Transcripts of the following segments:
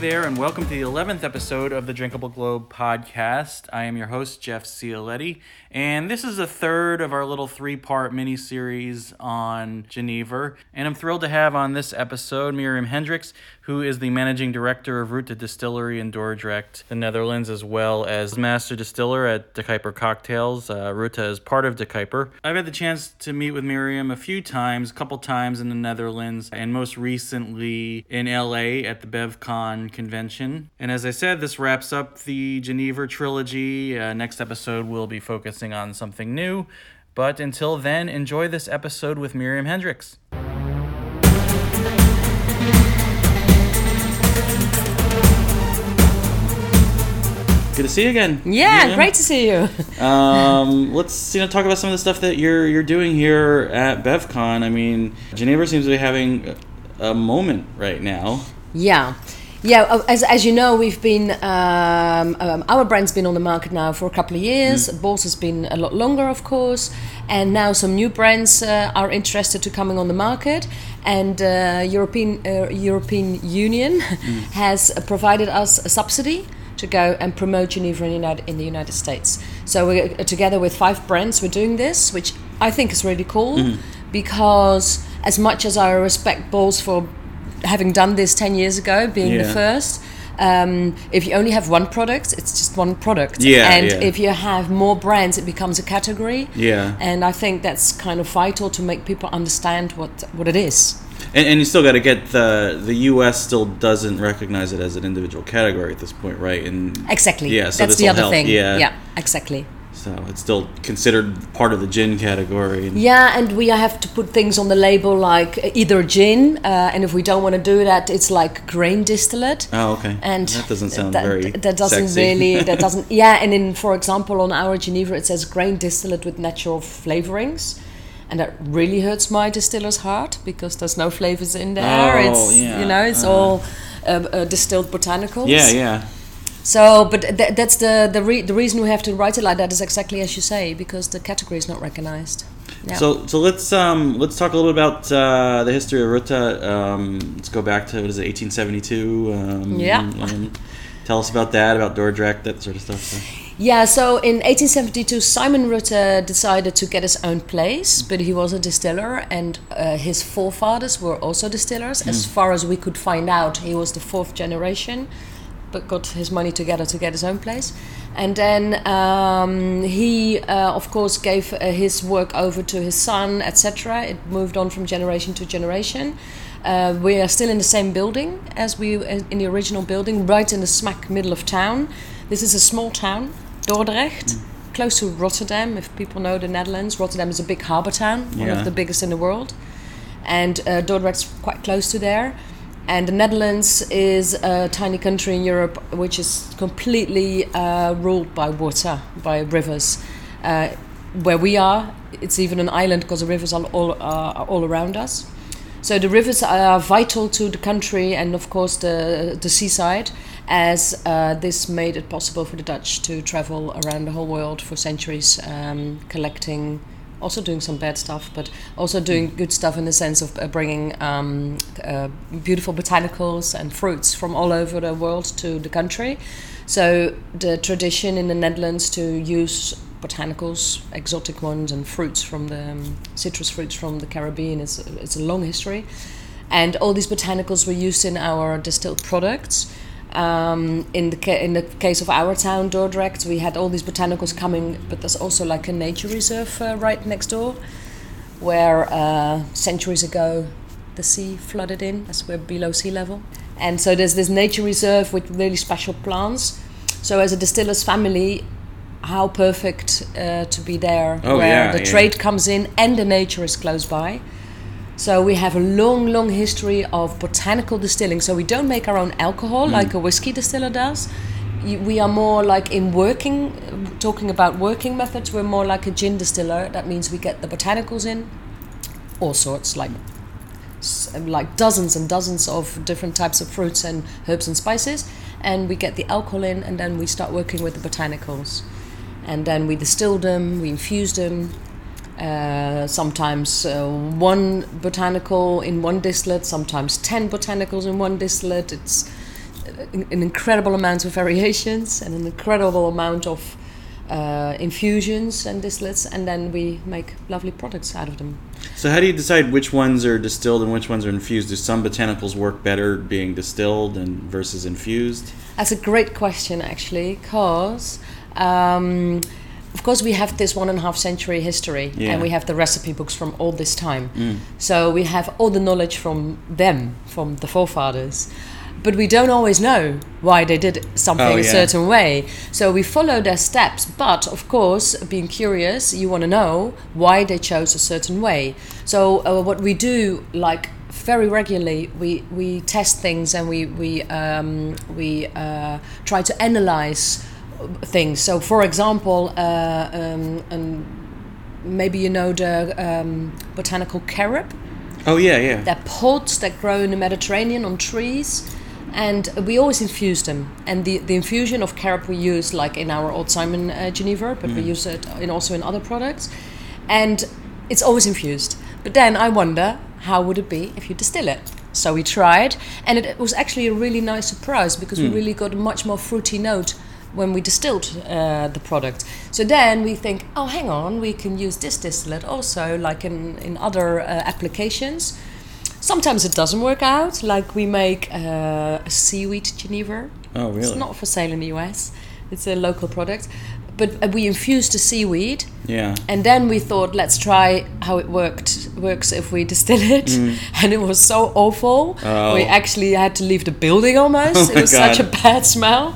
There, and welcome to the 11th episode of the Drinkable Globe podcast. I am your host, Jeff Cialetti, and this is the third of our little three part mini series on Genever. And I'm thrilled to have on this episode Myriam Hendrickx, who is the managing director of Rutte Distillery in Dordrecht, the Netherlands, as well as master distiller at De Kuyper Cocktails. Uh, Rutte is part of De Kuyper. I've had the chance to meet with Myriam a few times, a couple times in the Netherlands, and most recently in LA at the BevCon convention. And as I said, this wraps up the Genever trilogy. Uh, next episode, we'll be focusing on something new. But until then, enjoy this episode with Myriam Hendrickx. Good to see you again. Yeah, Myriam. great to see you. Um, let's you know talk about some of the stuff that you're you're doing here at BevCon. I mean, Geneva seems to be having a, a moment right now. yeah. Yeah, uh, as, as you know, we've been, um, um, our brand's been on the market now for a couple of years. Mm. Bols has been a lot longer, of course. And now some new brands uh, are interested to coming on the market. And uh, European, uh, European Union Mm. has provided us a subsidy to go and promote Geneva in the United, in the United States. So we're uh, together with five brands, we're doing this, which I think is really cool Mm-hmm. because as much as I respect Bols for having done this 10 years ago, being the first, um, if you only have one product, it's just one product. Yeah, and yeah. if you have more brands, it becomes a category. Yeah. And I think that's kind of vital to make people understand what, what it is. And, and you still got to get the the U.S. still doesn't recognize it as an individual category at this point, right? And Exactly. Yeah, so that's the other help, thing. yeah. yeah, exactly. So it's still considered part of the gin category. Yeah, and we have to put things on the label like either gin, uh, and if we don't want to do that, it's like grain distillate. Oh, okay. And that doesn't sound that, very. That doesn't sexy. really. That doesn't. Yeah, and in for example on our Geneva it says grain distillate with natural flavorings, and that really hurts my distiller's heart because there's no flavors in there. Oh, it's yeah, you know it's uh. all uh, uh, distilled botanicals. yeah, yeah. So, but th- that's the the, re- the reason we have to write it like that is exactly as you say because the category is not recognized. Yeah. So so let's um let's talk a little bit about uh, the history of Rutte. Um, let's go back to what is it, 1872? Um, Yeah. tell us about that, about Dordrecht, that sort of stuff. So. Yeah, so in 1872, Simon Rutte decided to get his own place, but he was a distiller, and uh, his forefathers were also distillers. As far as we could find out, he was the fourth generation, but got his money together to get his own place. And then um, he, uh, of course, gave uh, his work over to his son, etc. It moved on from generation to generation. Uh, we are still in the same building as we in the original building, right in the smack middle of town. This is a small town, Dordrecht, close to Rotterdam. If people know the Netherlands, Rotterdam is a big harbour town, one of the biggest in the world, and uh, Dordrecht's quite close to there. And the Netherlands is a tiny country in Europe which is completely uh, ruled by water, by rivers. Uh, where we are, it's even an island because the rivers are all, uh, are all around us. So the rivers are vital to the country and, of course, the the seaside, as uh, this made it possible for the Dutch to travel around the whole world for centuries, um, collecting, also doing some bad stuff, but also doing good stuff in the sense of uh, bringing um, uh, beautiful botanicals and fruits from all over the world to the country. So the tradition in the Netherlands to use botanicals, exotic ones, and fruits from the um, citrus fruits from the Caribbean is it's a long history, and all these botanicals were used in our distilled products. Um, in the ca- in the case of our town Dordrecht, we had all these botanicals coming, but there's also like a nature reserve uh, right next door, where uh, centuries ago the sea flooded in as we're below sea level. And so there's this nature reserve with really special plants. So as a distiller's family, how perfect uh, to be there, Oh, where yeah, the yeah. trade comes in and the nature is close by. So we have a long, long history of botanical distilling. So we don't make our own alcohol Mm. like a whiskey distiller does. We are more like in working, talking about working methods. We're more like a gin distiller. That means we get the botanicals in, all sorts, like like dozens and dozens of different types of fruits and herbs and spices, and we get the alcohol in, and then we start working with the botanicals, and then we distill them, we infuse them. Uh, sometimes uh, one botanical in one distillate, sometimes ten botanicals in one distillate. It's an an incredible amount of variations and an incredible amount of uh, infusions and distillates, and then we make lovely products out of them. So, how do you decide which ones are distilled and which ones are infused? Do some botanicals work better being distilled and versus infused? That's a great question, actually, because. Um, of course, we have this one and a half century history, Yeah. and we have the recipe books from all this time. So we have all the knowledge from them, from the forefathers. But we don't always know why they did something Oh, a certain way. So we follow their steps. But of course, being curious, you want to know why they chose a certain way. So uh, what we do, like very regularly, we, we test things and we we um, we uh, try to analyze things. So, for example, uh, um, um, maybe you know the um, botanical carob. Oh yeah, yeah. They're pods that grow in the Mediterranean on trees, and we always infuse them. And the, the infusion of carob we use like in our Old Simon uh, Geneva, but we use it in also in other products, and it's always infused. But then I wonder how would it be if you distill it. So we tried, and it, was actually a really nice surprise because we really got a much more fruity note when we distilled uh, the product. So then we think, oh, hang on, we can use this distillate also, like in, in other uh, applications. Sometimes it doesn't work out, like we make uh, a seaweed Geneva. Oh really? It's not for sale in the US, it's a local product. But uh, we infused the seaweed, yeah. and then we thought, let's try how it worked works if we distill it. And it was so awful. Mm. Oh. We actually had to leave the building almost. Oh it was such a bad smell.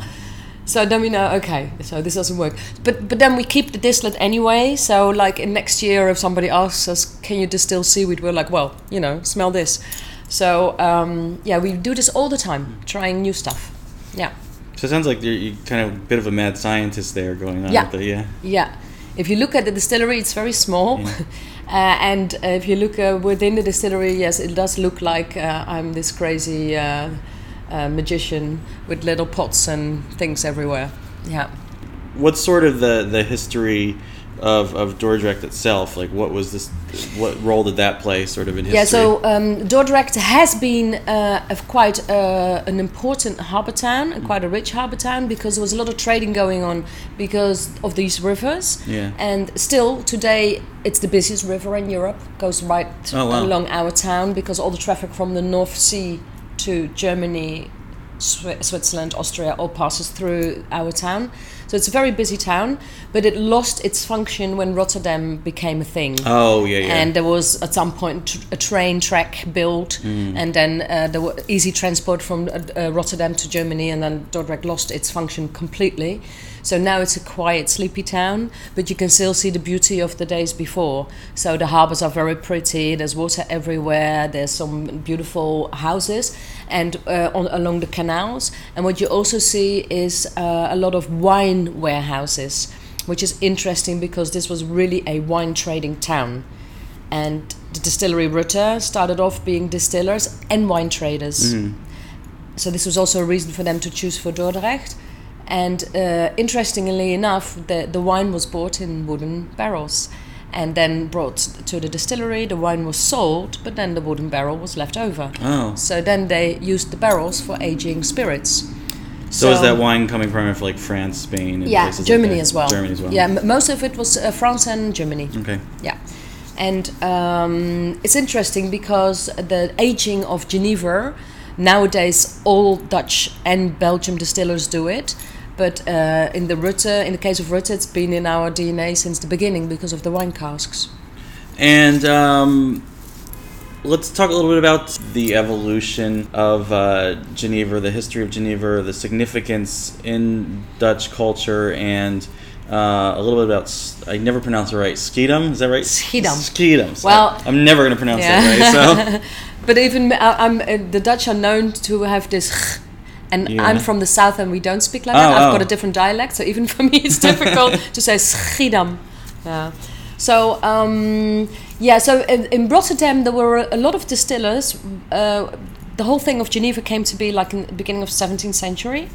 So then we know, okay, so this doesn't work. But but then we keep the distillate anyway. So like in next year, if somebody asks us, can you distill seaweed? We're like, well, you know, smell this. So um, yeah, we do this all the time, trying new stuff. Yeah. So it sounds like you're, you're kind of a bit of a mad scientist there going on. Yeah. With it, yeah. Yeah. If you look at the distillery, it's very small. uh, and uh, if you look uh, within the distillery, yes, it does look like uh, I'm this crazy uh, magician with little pots and things everywhere. Yeah. What's sort of the the history of of Dordrecht itself? Like, what was this? What role did that play, sort of in history? Yeah, so um, Dordrecht has been uh, a quite uh, an important harbour town, and quite a rich harbour town, because there was a lot of trading going on because of these rivers. Yeah. And still today, it's the busiest river in Europe. Goes right Oh, wow. along our town because all the traffic from the North Sea to Germany, Swi- Switzerland, Austria, all passes through our town. So it's a very busy town, but it lost its function when Rotterdam became a thing Oh yeah, yeah. and there was at some point tr- a train track built, and then uh, there were easy transport from uh, uh, Rotterdam to Germany, and then Dordrecht lost its function completely. So now it's a quiet, sleepy town, but you can still see the beauty of the days before. So the harbors are very pretty. There's water everywhere. There's some beautiful houses, and uh, on, along the canals. And what you also see is uh, a lot of wine warehouses which is interesting because this was really a wine trading town. And the distillery Rutte started off being distillers and wine traders. So this was also a reason for them to choose for Dordrecht. And uh, interestingly enough, the, the wine was bought in wooden barrels and then brought to the distillery. The wine was sold, but then the wooden barrel was left over. oh, So then they used the barrels for aging spirits. so, is that wine coming from like France, Spain, and Yeah, places like Germany as well. Germany as well. Yeah, most of it was uh, France and Germany. Okay. Yeah. And um, it's interesting because the aging of Geneva, nowadays all Dutch and Belgium distillers do it. But uh, in the Rutte, in the case of Rutte, it's been in our DNA since the beginning because of the wine casks. And um, let's talk a little bit about the evolution of uh, Geneva, the history of Geneva, the significance in Dutch culture, and uh, a little bit about I never pronounce it right, Schiedam, is that right? Schiedam. Schiedam. So Well- I'm never going to pronounce Yeah. that right. So, But even uh, I'm, uh, the Dutch are known to have this. And Yeah. I'm from the south, and we don't speak like Oh, that. I've oh. got a different dialect, so even for me, it's difficult to say Schiedam. Yeah. So um, yeah, so in, in Rotterdam there were a lot of distillers. Uh, the whole thing of Geneva came to be like in the beginning of 17th century.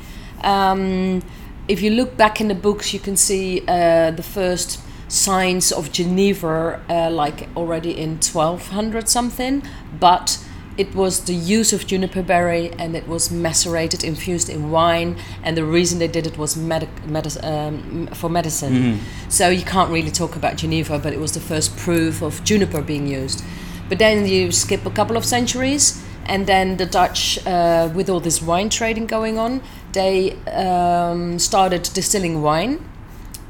Um, if you look back in the books, you can see uh, the first signs of Geneva, uh, like already in 1200 something. But it was the use of juniper berry and it was macerated, infused in wine. And the reason they did it was um, for medicine. So you can't really talk about Geneva, but it was the first proof of juniper being used. But then you skip a couple of centuries, and then the Dutch, uh, with all this wine trading going on, they um, started distilling wine.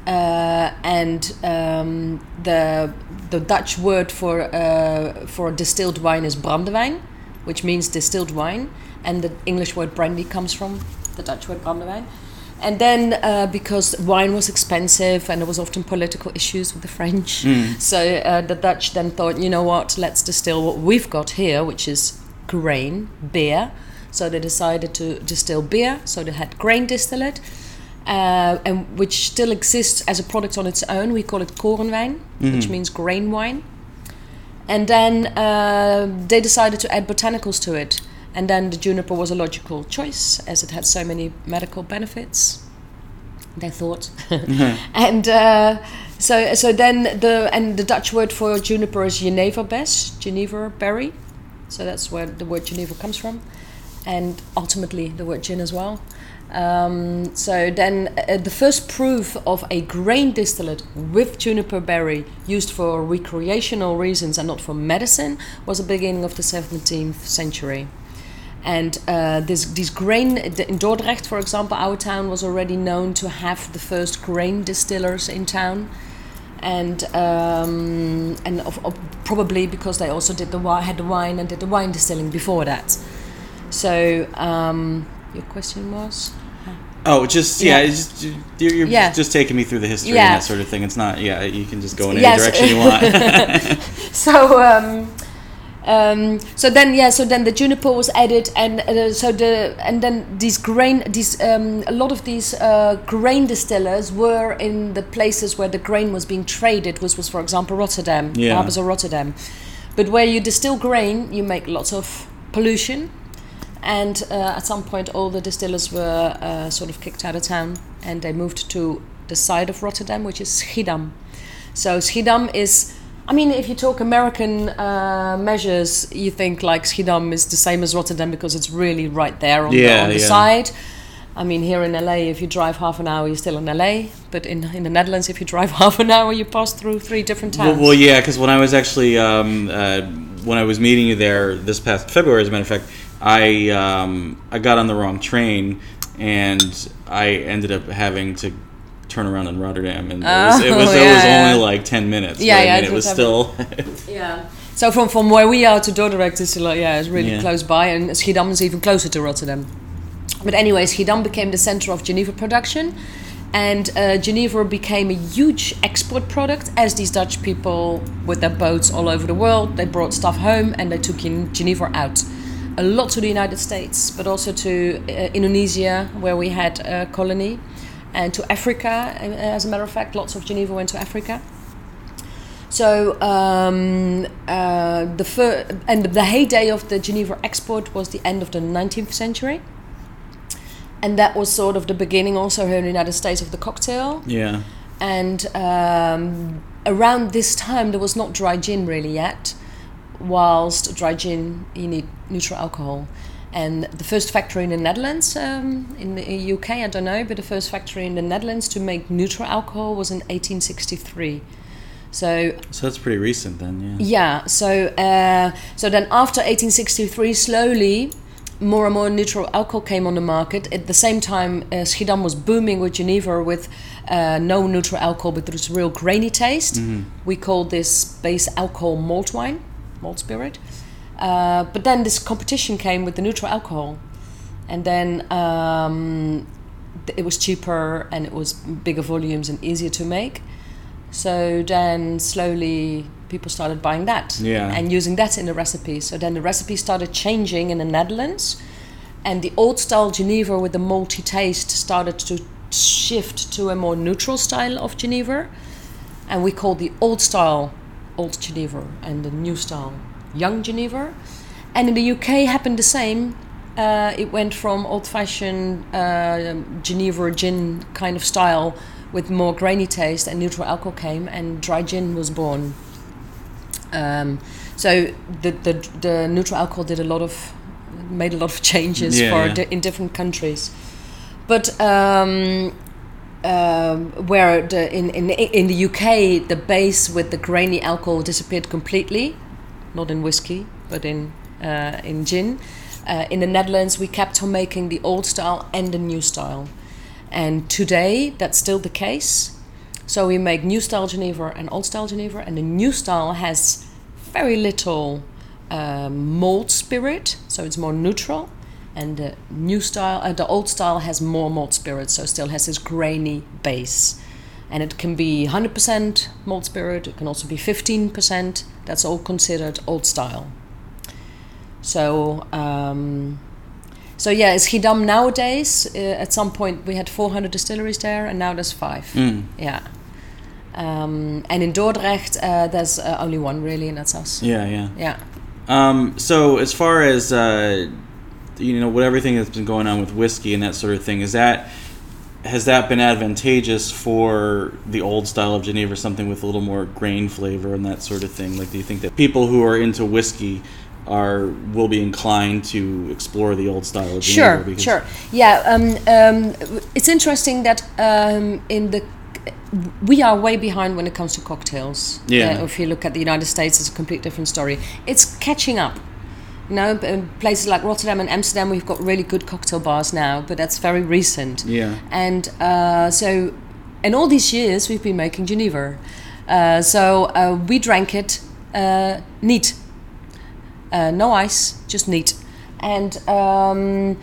Uh, and um, the the Dutch word for uh, for distilled wine is brandewijn, which means distilled wine, and the English word brandy comes from the Dutch word brandewijn. And then, uh, because wine was expensive and there was often political issues with the French, so uh, the Dutch then thought, you know what, let's distill what we've got here, which is grain, beer. So they decided to distill beer. So they had grain distillate, uh, and which still exists as a product on its own. We call it korenwijn, which means grain wine. And then uh, they decided to add botanicals to it. And then the juniper was a logical choice as it had so many medical benefits. They thought, and uh, so so then the and the Dutch word for juniper is Geneverbes, Geneva berry. So that's where the word Geneva comes from, and ultimately the word gin as well. Um, so then uh, the first proof of a grain distillate with juniper berry used for recreational reasons and not for medicine was the beginning of the 17th century. And uh, this, these grain, in Dordrecht, for example, our town was already known to have the first grain distillers in town. And um, and of, of probably because they also did the had the wine and did the wine distilling before that. So um, your question was Oh, just yeah, Yeah. just, you're, you're Yeah. just taking me through the history Yeah. and that sort of thing. It's not yeah, you can just go in any Yes. direction you want. so um, um, so then yeah so then the juniper was added and uh, so the and then these grain these um, a lot of these uh, grain distillers were in the places where the grain was being traded which was for example Rotterdam Yeah. harbors of Rotterdam but where you distill grain you make lots of pollution and uh, at some point all the distillers were uh, sort of kicked out of town and they moved to the side of Rotterdam which is Schiedam so Schiedam is, I mean, if you talk American uh, measures, you think like Schiedam is the same as Rotterdam because it's really right there on the, Yeah, on the yeah. side. I mean, here in LA, if you drive half an hour, you're still in LA. But in, in the Netherlands, if you drive half an hour, you pass through three different well, towns. well, yeah, because when I was actually um, uh, when I was meeting you there this past February, as a matter of fact, I um, I got on the wrong train and I ended up having to turn around in Rotterdam, and it was it was, Oh, it was yeah. only like ten minutes. Yeah, but I mean, it was still. Yeah. So from, from where we are to Dordrecht is like, yeah, it's really Yeah. close by, and Schiedam is even closer to Rotterdam. But anyway, Schiedam became the center of Geneva production, and uh, Geneva became a huge export product as these Dutch people, with their boats all over the world, they brought stuff home and they took in Geneva out. A lot to the United States, but also to uh, Indonesia, where we had a colony, and to Africa. uh, As a matter of fact, lots of Geneva went to Africa. So um, uh, the fir- and the heyday of the Geneva export was the end of the 19th century, and that was sort of the beginning also here in the United States of the cocktail. yeah. And um, around this time, there was not dry gin really yet. Whilst dry gin, you need neutral alcohol. And the first factory in the Netherlands, um, in the UK, I don't know, but the first factory in the Netherlands to make neutral alcohol was in 1863. So So that's pretty recent then, yeah. yeah. So uh, so then after 1863, slowly more and more neutral alcohol came on the market. At the same time, uh, Schiedam was booming with Geneva with uh, no neutral alcohol, but this real grainy taste. We called this base alcohol malt wine, malt spirit. Uh, but then this competition came with the neutral alcohol, and then um, it was cheaper and it was bigger volumes and easier to make. So then slowly people started buying that Yeah. and using that in the recipe. So then the recipe started changing in the Netherlands, and the old style Geneva with the malty taste started to shift to a more neutral style of Geneva, and we called the old style old Geneva and the new style young Geneva. And in the UK happened the same. Uh, it went from old-fashioned uh, Geneva gin kind of style with more grainy taste, and neutral alcohol came, and dry gin was born. Um, so the, the the neutral alcohol did a lot of made a lot of changes Yeah, for yeah. di- in different countries, but. Um, um, where the, in, in in the UK the base with the grainy alcohol disappeared completely, not in whiskey but in uh, in gin. Uh, in the Netherlands, we kept on making the old style and the new style, and today that's still the case. So we make new style Geneva and old style Geneva, and the new style has very little um, malt spirit, so it's more neutral. And the new style, uh, the old style has more malt spirit, so still has this grainy base. And it can be 100% malt spirit, it can also be 15%. That's all considered old style. So, um, so yeah, it's Schiedam nowadays. Uh, at some point, we had 400 distilleries there, and now there's five. Mm. Yeah. Um, and in Dordrecht, uh, there's uh, only one really, and that's us. Yeah, yeah. Yeah. Um, so as far as uh, you know, what everything that's been going on with whiskey and that sort of thing is that has that been advantageous for the old style of Geneva, something with a little more grain flavor and that sort of thing? Like, do you think that people who are into whiskey are will be inclined to explore the old style of Geneva? Sure, sure. Yeah, um, um, it's interesting that um, in the we are way behind when it comes to cocktails. Yeah. Uh, if you look at the United States, it's a complete different story. It's catching up. You know, in places like Rotterdam and Amsterdam, we've got really good cocktail bars now, but that's very recent. Yeah. And uh, so, in all these years, we've been making Geneva. Uh, so uh, we drank it uh, neat, uh, no ice, just neat. And um,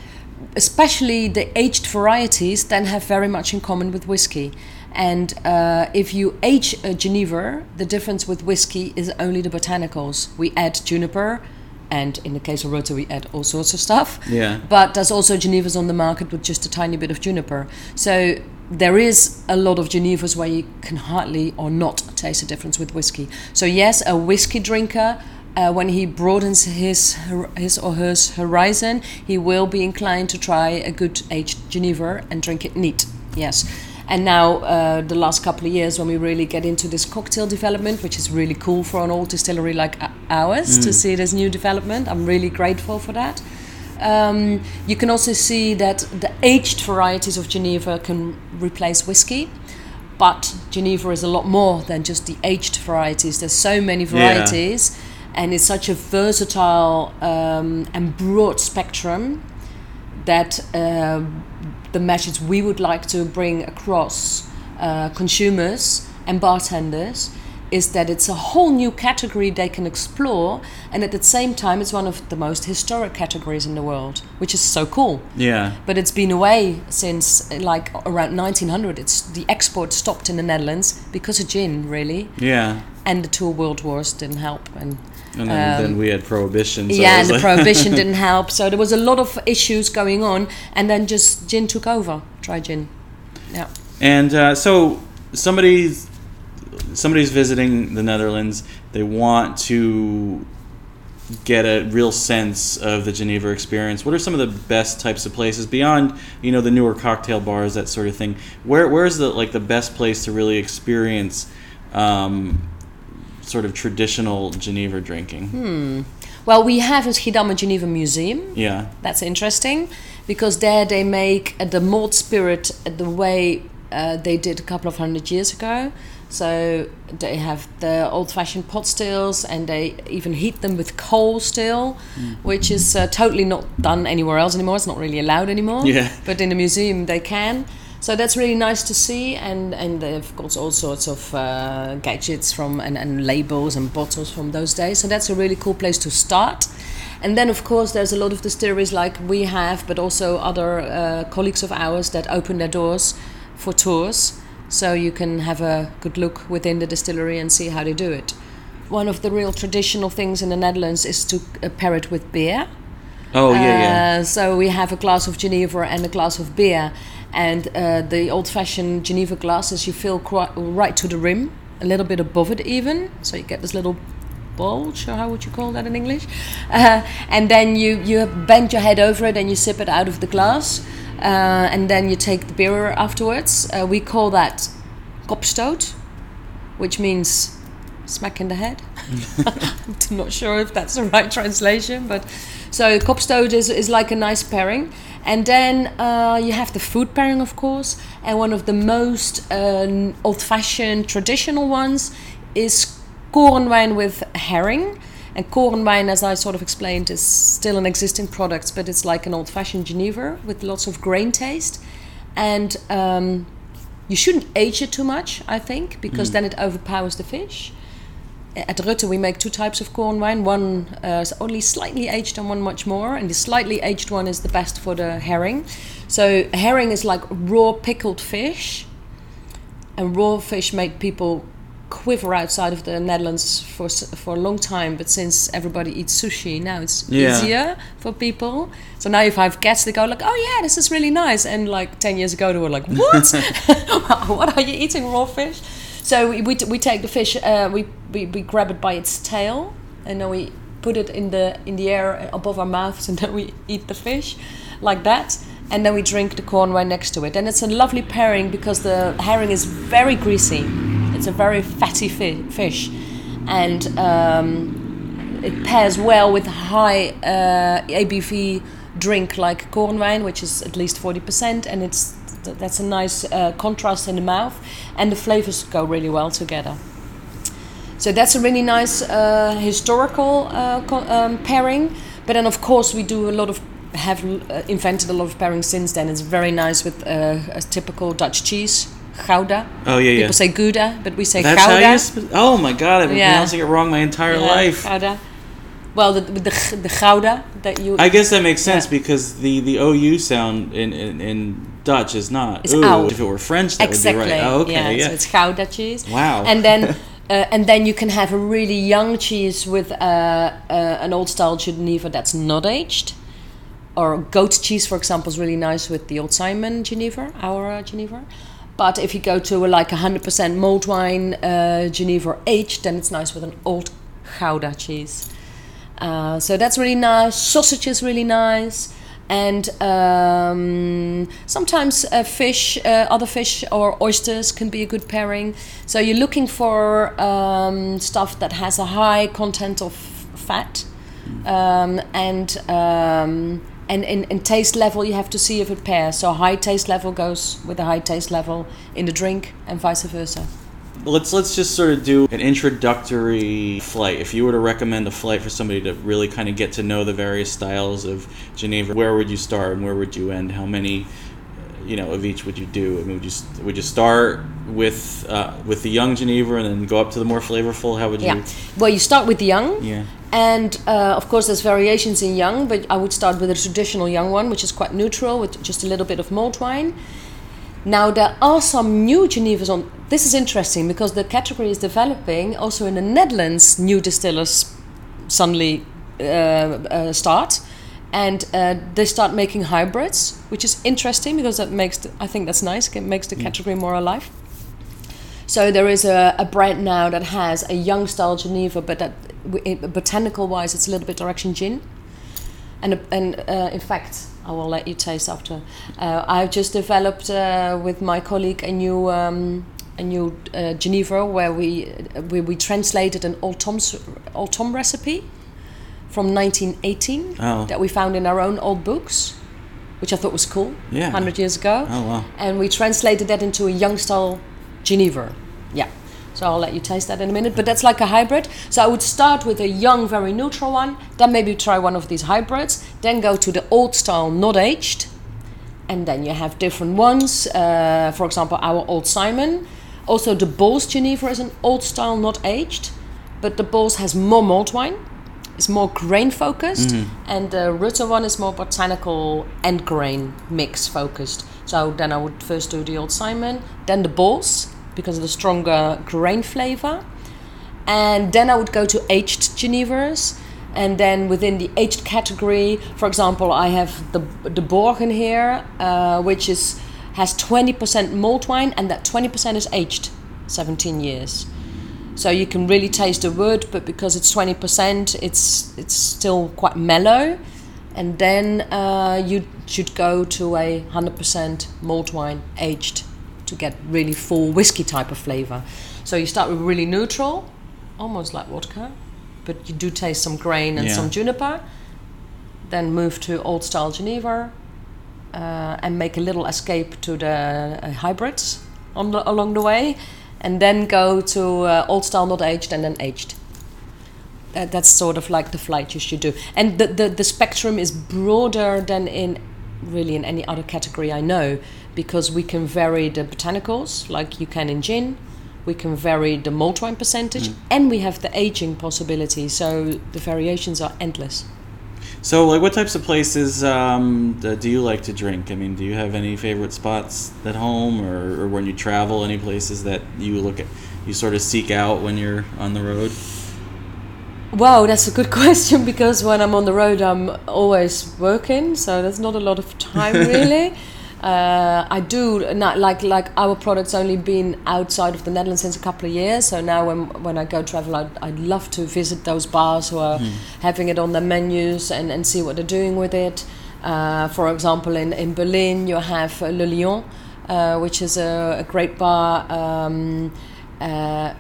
especially the aged varieties then have very much in common with whiskey. And uh, if you age a Geneva, the difference with whiskey is only the botanicals. We add juniper, and in the case of Rutte, we add all sorts of stuff. Yeah. But there's also Genevas on the market with just a tiny bit of juniper. So there is a lot of Genevas where you can hardly or not taste the difference with whiskey. So yes, a whiskey drinker. Uh, when he broadens his his or her horizon, he will be inclined to try a good aged Geneva and drink it neat. Yes, and now uh, the last couple of years, when we really get into this cocktail development, which is really cool for an old distillery like ours to see this new development, I'm really grateful for that. Um, you can also see that the aged varieties of Geneva can replace whiskey. But Geneva is a lot more than just the aged varieties. There's so many varieties, and it's such a versatile um, and broad spectrum that uh, the message we would like to bring across uh, consumers and bartenders is that it's a whole new category they can explore, and at the same time, it's one of the most historic categories in the world, which is so cool. Yeah. But it's been away since like around 1900. It's the export stopped in the Netherlands because of gin, really, Yeah. and the two world wars didn't help. And And then, Um, then we had prohibition. So yeah, and was the like- prohibition didn't help. So there was a lot of issues going on, and then just gin took over. Try gin. Yeah. And uh, so somebody's somebody's visiting the Netherlands. They want to get a real sense of the Geneva experience. What are some of the best types of places beyond you know the newer cocktail bars, that sort of thing? Where where's the like the best place to really experience um, sort of traditional Geneva drinking? Well, we have in Schiedam a Geneva Museum. Yeah. That's interesting because there they make uh, the malt spirit uh, the way uh, they did a couple of hundred years ago. So they have the old-fashioned pot stills, and they even heat them with coal still, which is uh, totally not done anywhere else anymore. It's not really allowed anymore. Yeah. But in the museum they can. So that's really nice to see, and and they've got all sorts of uh, gadgets from and, and labels and bottles from those days. So that's a really cool place to start. And then of course there's a lot of distilleries like we have, but also other uh, colleagues of ours that open their doors for tours, so you can have a good look within the distillery and see how they do it. One of the real traditional things in the Netherlands is to uh, pair it with beer. Oh yeah, yeah. Uh, so we have a glass of Geneva and a glass of beer, and uh, the old-fashioned Geneva glasses you fill quite right to the rim, a little bit above it even, so you get this little bulge, or how would you call that in English? Uh, and then you you bend your head over it and you sip it out of the glass, uh, and then you take the beer afterwards. Uh, we call that kopstoot, which means smack in the head. I'm not sure if that's the right translation, but so kopstoot is, is like a nice pairing. And then uh, you have the food pairing, of course, and one of the most uh, old-fashioned traditional ones is korenwijn with herring. And korenwijn, as I sort of explained, is still an existing product, but it's like an old-fashioned Geneva with lots of grain taste. And um, you shouldn't age it too much, I think, because mm. then it overpowers the fish. At Rutte, we make two types of korenwijn. One uh, is only slightly aged and one much more. And the slightly aged one is the best for the herring. So, herring is like raw pickled fish. And raw fish make people quiver outside of the Netherlands for for a long time, but since everybody eats sushi now, it's yeah. easier for people. So now if I have guests, they go like, "Oh yeah, this is really nice," and like ten years ago they were like, "What? what are you eating raw fish?" So we we, we take the fish, uh, we, we we grab it by its tail, and then we put it in the in the air above our mouths, and then we eat the fish, like that. And then we drink the corn right next to it, and it's a lovely pairing because the herring is very greasy it's a very fatty fi- fish, and um, it pairs well with high uh, ABV drink like korenwijn, which is at least forty percent, and it's that's a nice uh, contrast in the mouth, and the flavors go really well together. So that's a really nice uh, historical uh, co- um, pairing. But then, of course, we do a lot of have uh, invented a lot of pairings since then. It's very nice with uh, a typical Dutch cheese Gouda. Oh yeah, yeah. People say Gouda, but we say That's Gouda. How you sp- oh my god, I've been yeah. pronouncing it wrong my entire yeah, life. Gouda. Well, the, the the Gouda that you. I guess that makes sense yeah. because the the OU sound in in, in Dutch is not. It's Ooh, If it were French, that exactly. would be right. Oh, okay, yeah. yeah. So it's Gouda cheese. Wow. And then. Uh, and then you can have a really young cheese with uh, uh, an old style Geneva that's not aged. Or goat cheese, for example, is really nice with the old Simon Geneva, our uh, Geneva. But if you go to a, like 100% malt wine uh, Geneva aged, then it's nice with an old Gouda cheese. Uh, so that's really nice. Sausage is really nice. And um, sometimes uh, fish, uh, other fish or oysters can be a good pairing. So you're looking for um, stuff that has a high content of fat um, and um, and in, in taste level you have to see if it pairs. So high taste level goes with a high taste level in the drink and vice versa. Let's let's just sort of do an introductory flight. If you were to recommend a flight for somebody to really kind of get to know the various styles of Geneva where would you start and where would you end? How many you know of each would you do I mean would you would you start with uh, with the young Geneva and then go up to the more flavorful how would you yeah well you start with the young yeah and uh, of course, there's variations in young, but I would start with a traditional young one, which is quite neutral with just a little bit of malt wine. Now, there are some new Genevas on. This is interesting because the category is developing also in the Netherlands. New distillers suddenly uh, uh, start and uh, they start making hybrids, which is interesting because that makes the, I think that's nice. It makes the mm. category more alive. So there is a, a brand now that has a young style Geneva, but that botanical wise, it's a little bit direction gin. And, and uh, in fact, I will let you taste after. Uh, I've just developed uh, with my colleague a new um, a new uh, Geneva where we where we translated an old Tom's old Tom recipe from 1918 oh. that we found in our own old books, which I thought was cool. Yeah, hundred years ago. Oh wow! And we translated that into a young style Geneva. Yeah. So I'll let you taste that in a minute. But that's like a hybrid. So I would start with a young, very neutral one. Then maybe try one of these hybrids. Then go to the old style, not aged. And then you have different ones. Uh, for example, our Old Simon. Also, the Bols Geneva is an old style, not aged. But the Bols has more malt wine. It's more grain focused. Mm-hmm. And the Rutte one is more botanical and grain mix focused. So then I would first do the Old Simon, then the Bols because of the stronger grain flavor. And then I would go to aged Genevers. And then within the aged category, for example, I have the the Borgen here, uh, which is has 20% malt wine, and that 20% is aged 17 years. So you can really taste the wood, but because it's 20%, it's it's still quite mellow. And then uh, you should go to a 100% malt wine aged to get really full whiskey type of flavor. So you start with really neutral, almost like vodka, but you do taste some grain and Yeah. some juniper. Then move to old style Geneva, uh, and make a little escape to the uh, hybrids on the, along the way, and then go to uh, old style not aged and then aged. That, that's sort of like the flight you should do, and the, the the spectrum is broader than in really in any other category I know, because we can vary the botanicals like you can in gin. We can vary the malt wine percentage, and we have the aging possibility. So the variations are endless. So, like, what types of places um, do you like to drink? I mean, do you have any favorite spots at home, or, or when you travel, any places that you look at, you sort of seek out when you're on the road? Wow, that's a good question because when I'm on the road, I'm always working, so there's not a lot of time really. Uh, I do not like like our products only been outside of the Netherlands since a couple of years. So now when when I go travel, I'd, I'd love to visit those bars who are having it on their menus and, and see what they're doing with it. Uh, for example, in, in Berlin, you have uh, Le Lion, uh, which is a, a great bar. Um, uh,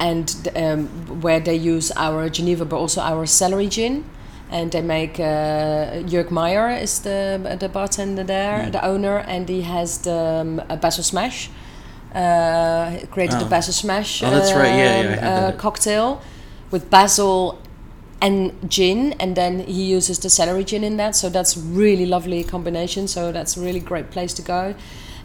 and um, where they use our Geneva, but also our celery gin. And they make uh, Jörg Meyer is the the bartender there, the owner, and he has the um, a Basil Smash. Uh, created the Oh. Basil Smash Oh, that's right. Yeah, yeah, um, uh, cocktail with basil and gin, and then he uses the celery gin in that. So that's really lovely combination. So that's a really great place to go.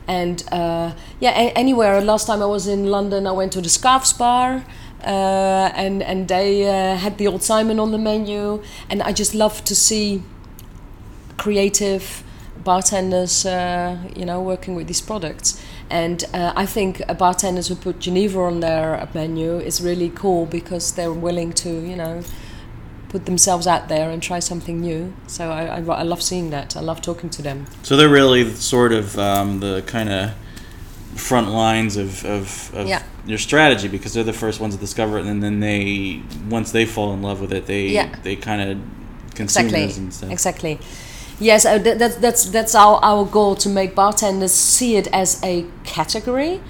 And uh, yeah, a- anywhere. Last time I was in London, I went to the Scarfes Bar. Uh, and and they uh, had the old Simon on the menu, and I just love to see creative bartenders, uh, you know, working with these products. And uh, I think bartenders who put Geneva on their menu is really cool because they're willing to, you know, put themselves out there and try something new. So I, I, I love seeing that. I love talking to them. So they're really sort of um, the kind of front lines of, of, of Yeah. Your strategy because they're the first ones to discover it, and then they once they fall in love with it, they Yeah. they kind of consume exactly. those and stuff. exactly. Yes uh, that, that, that's that's our, our goal to make bartenders see it as a category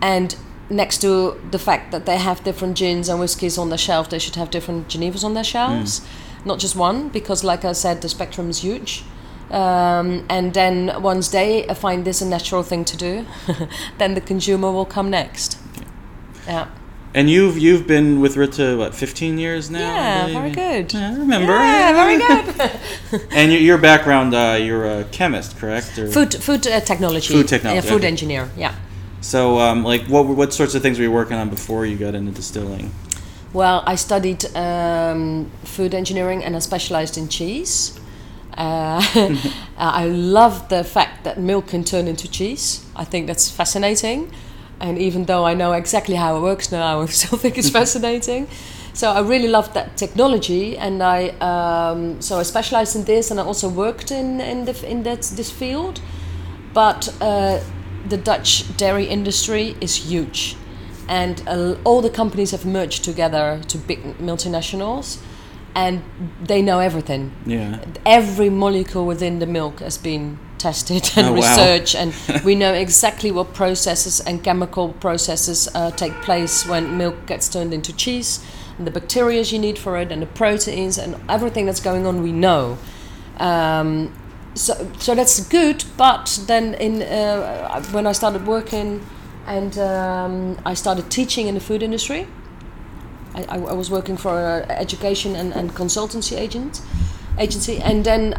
and next to the fact that they have different gins and whiskies on their shelf they should have different genevas on their shelves. Not just one because like i said the spectrum is huge. Um, and then once they find this a natural thing to do then the consumer will come next yeah And you've you've been with Rutte what 15 years now? Yeah very good Yeah, I remember. yeah very good And your, your background, uh, you're a chemist, correct? Or, Food, food uh, technology. Food technology, Yeah, food okay. engineer. Yeah. So, um, like, what what sorts of things were you working on before you got into distilling? Well, I studied um, food engineering and I specialized in cheese. Uh, I love the fact that milk can turn into cheese. I think that's fascinating. And even though I know exactly how it works now, I still think it's fascinating. So I really loved that technology, and I um, so I specialized in this, and I also worked in in, the, in that this field. But uh, the Dutch dairy industry is huge, and uh, all the companies have merged together to big multinationals, and they know everything. Yeah. Every molecule within the milk has been tested and Oh, wow. researched, and we know exactly what processes and chemical processes uh, take place when milk gets turned into cheese, and the bacteria you need for it, and the proteins, and everything that's going on. We know. Um, so, so that's good. But then, in uh, when I started working, and um, I started teaching in the food industry, I, I, I was working for an education and, and consultancy agent agency, and then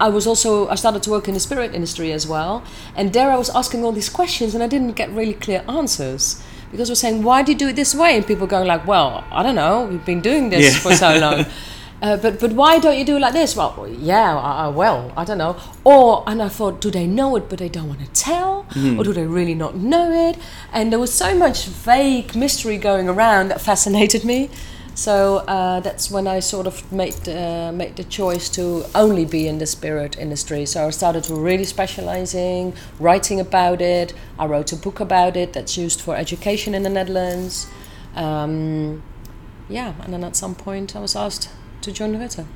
I was also I started to work in the spirit industry as well, and there I was asking all these questions, and I didn't get really clear answers because we're saying, "Why do you do it this way?" And people going like, "Well, I don't know. We've been doing this Yeah. for so long." Uh, but but why don't you do it like this? Well, yeah, I, I, well, I don't know. Or and I thought, do they know it but they don't want to tell, or do they really not know it? And there was so much vague mystery going around that fascinated me. So uh, that's when I sort of made uh, made the choice to only be in the spirit industry. So I started to really specializing, writing about it. I wrote a book about it that's used for education in the Netherlands. Um, yeah, and then at some point I was asked to join the.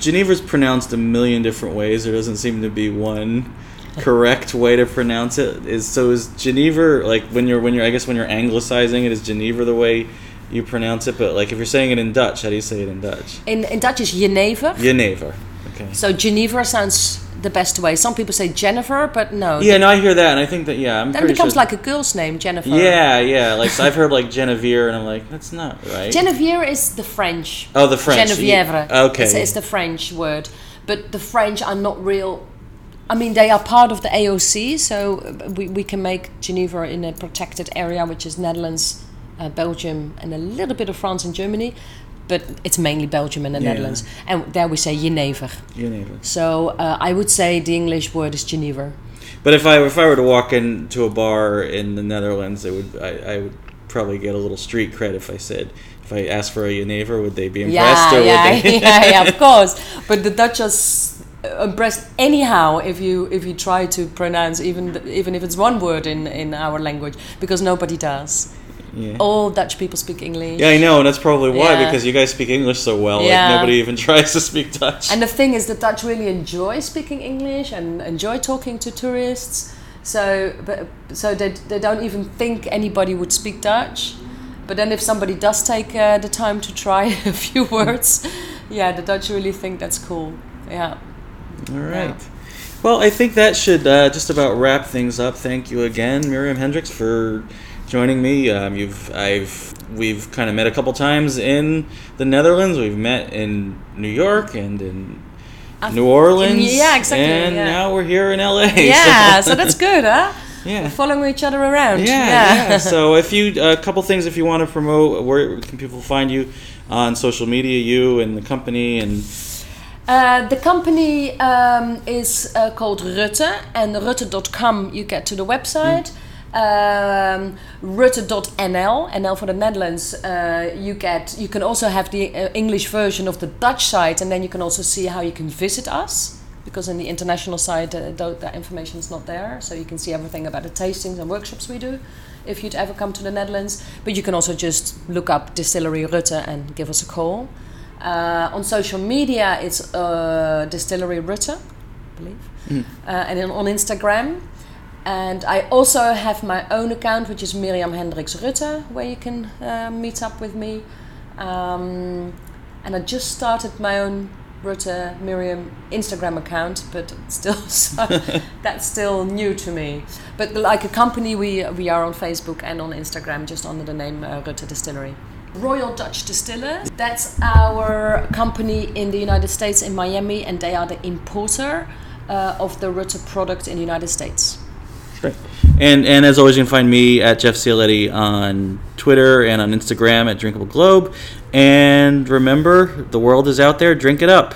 Geneva's pronounced a million different ways. There doesn't seem to be one correct way to pronounce it. Is so is Geneva like when you're when you're I guess when you're anglicizing it is Geneva the way you pronounce it, but like if you're saying it in Dutch, how do you say it in Dutch? In, in Dutch is Jenever. Jenever. Okay. So Genever sounds the best way. Some people say Jennifer, but no. Yeah, no, I hear that, and I think that yeah, I'm Then it becomes sure. like a girl's name, Jennifer. yeah, yeah. Like so I've heard like Genevieve, and I'm like, that's not right. Genevieve is the French. oh, the French. Genevieve. Okay. It's, it's the French word. But the French are not real. I mean, they are part of the AOC, so we, we can make Genever in a protected area, which is Netherlands, uh, Belgium, and a little bit of France and Germany. But it's mainly Belgium and the Yeah. Netherlands. And there we say Jenever. Genever. So uh, I would say the English word is Genever. But if I if I were to walk into a bar in the Netherlands, it would I, I would probably get a little street cred if I said if I asked for a Jenever, would they be impressed Yeah, or yeah, would they? yeah, yeah, of course. But the Dutch are impressed anyhow if you if you try to pronounce even even if it's one word in in our language because nobody does. Yeah. All Dutch people speak English. Yeah, I know, and that's probably why Yeah. because you guys speak English so well. Yeah. Like nobody even tries to speak Dutch. And the thing is, the Dutch really enjoy speaking English and enjoy talking to tourists. So, but, so they, they don't even think anybody would speak Dutch. But then, if somebody does take uh, the time to try a few words, yeah, the Dutch really think that's cool. Yeah. All right. Well, I think that should uh, just about wrap things up. Thank you again, Myriam Hendrickx, for joining me. Um, you've I've we've kind of met a couple times in the Netherlands. We've met in New York and in New Orleans. yeah, exactly, And yeah. now we're here in LA. Yeah, so that's good, huh? yeah. Following each other around. Yeah, yeah. so if you a couple things if you want to promote, where can people find you on social media? You and the company and Uh, the company um, is uh, called Rutte, and rutte.com you get to the website. Um, Rutte.nl, NL for the Netherlands. Uh, you get. You can also have the uh, English version of the Dutch site, and then you can also see how you can visit us. Because in the international side uh, that information is not there, so you can see everything about the tastings and workshops we do. If you'd ever come to the Netherlands, but you can also just look up Distillery Rutte and give us a call. Uh, on social media, it's uh, Distillery Rutte, I believe, uh, and then on Instagram. And I also have my own account, which is Myriam Hendrickx Rutte, where you can uh, meet up with me. Um, and I just started my own Rutte Myriam Instagram account, but still, so that's still new to me. But like a company, we we are on Facebook and on Instagram, just under the name uh, Rutte Distillery. Royal Dutch Distiller. That's our company in the United States in Miami, and they are the importer uh, of the Rutte product in the United States. And and as always, you can find me at Jeff Cialetti on Twitter and on Instagram at Drinkable Globe. And remember, the world is out there. Drink it up.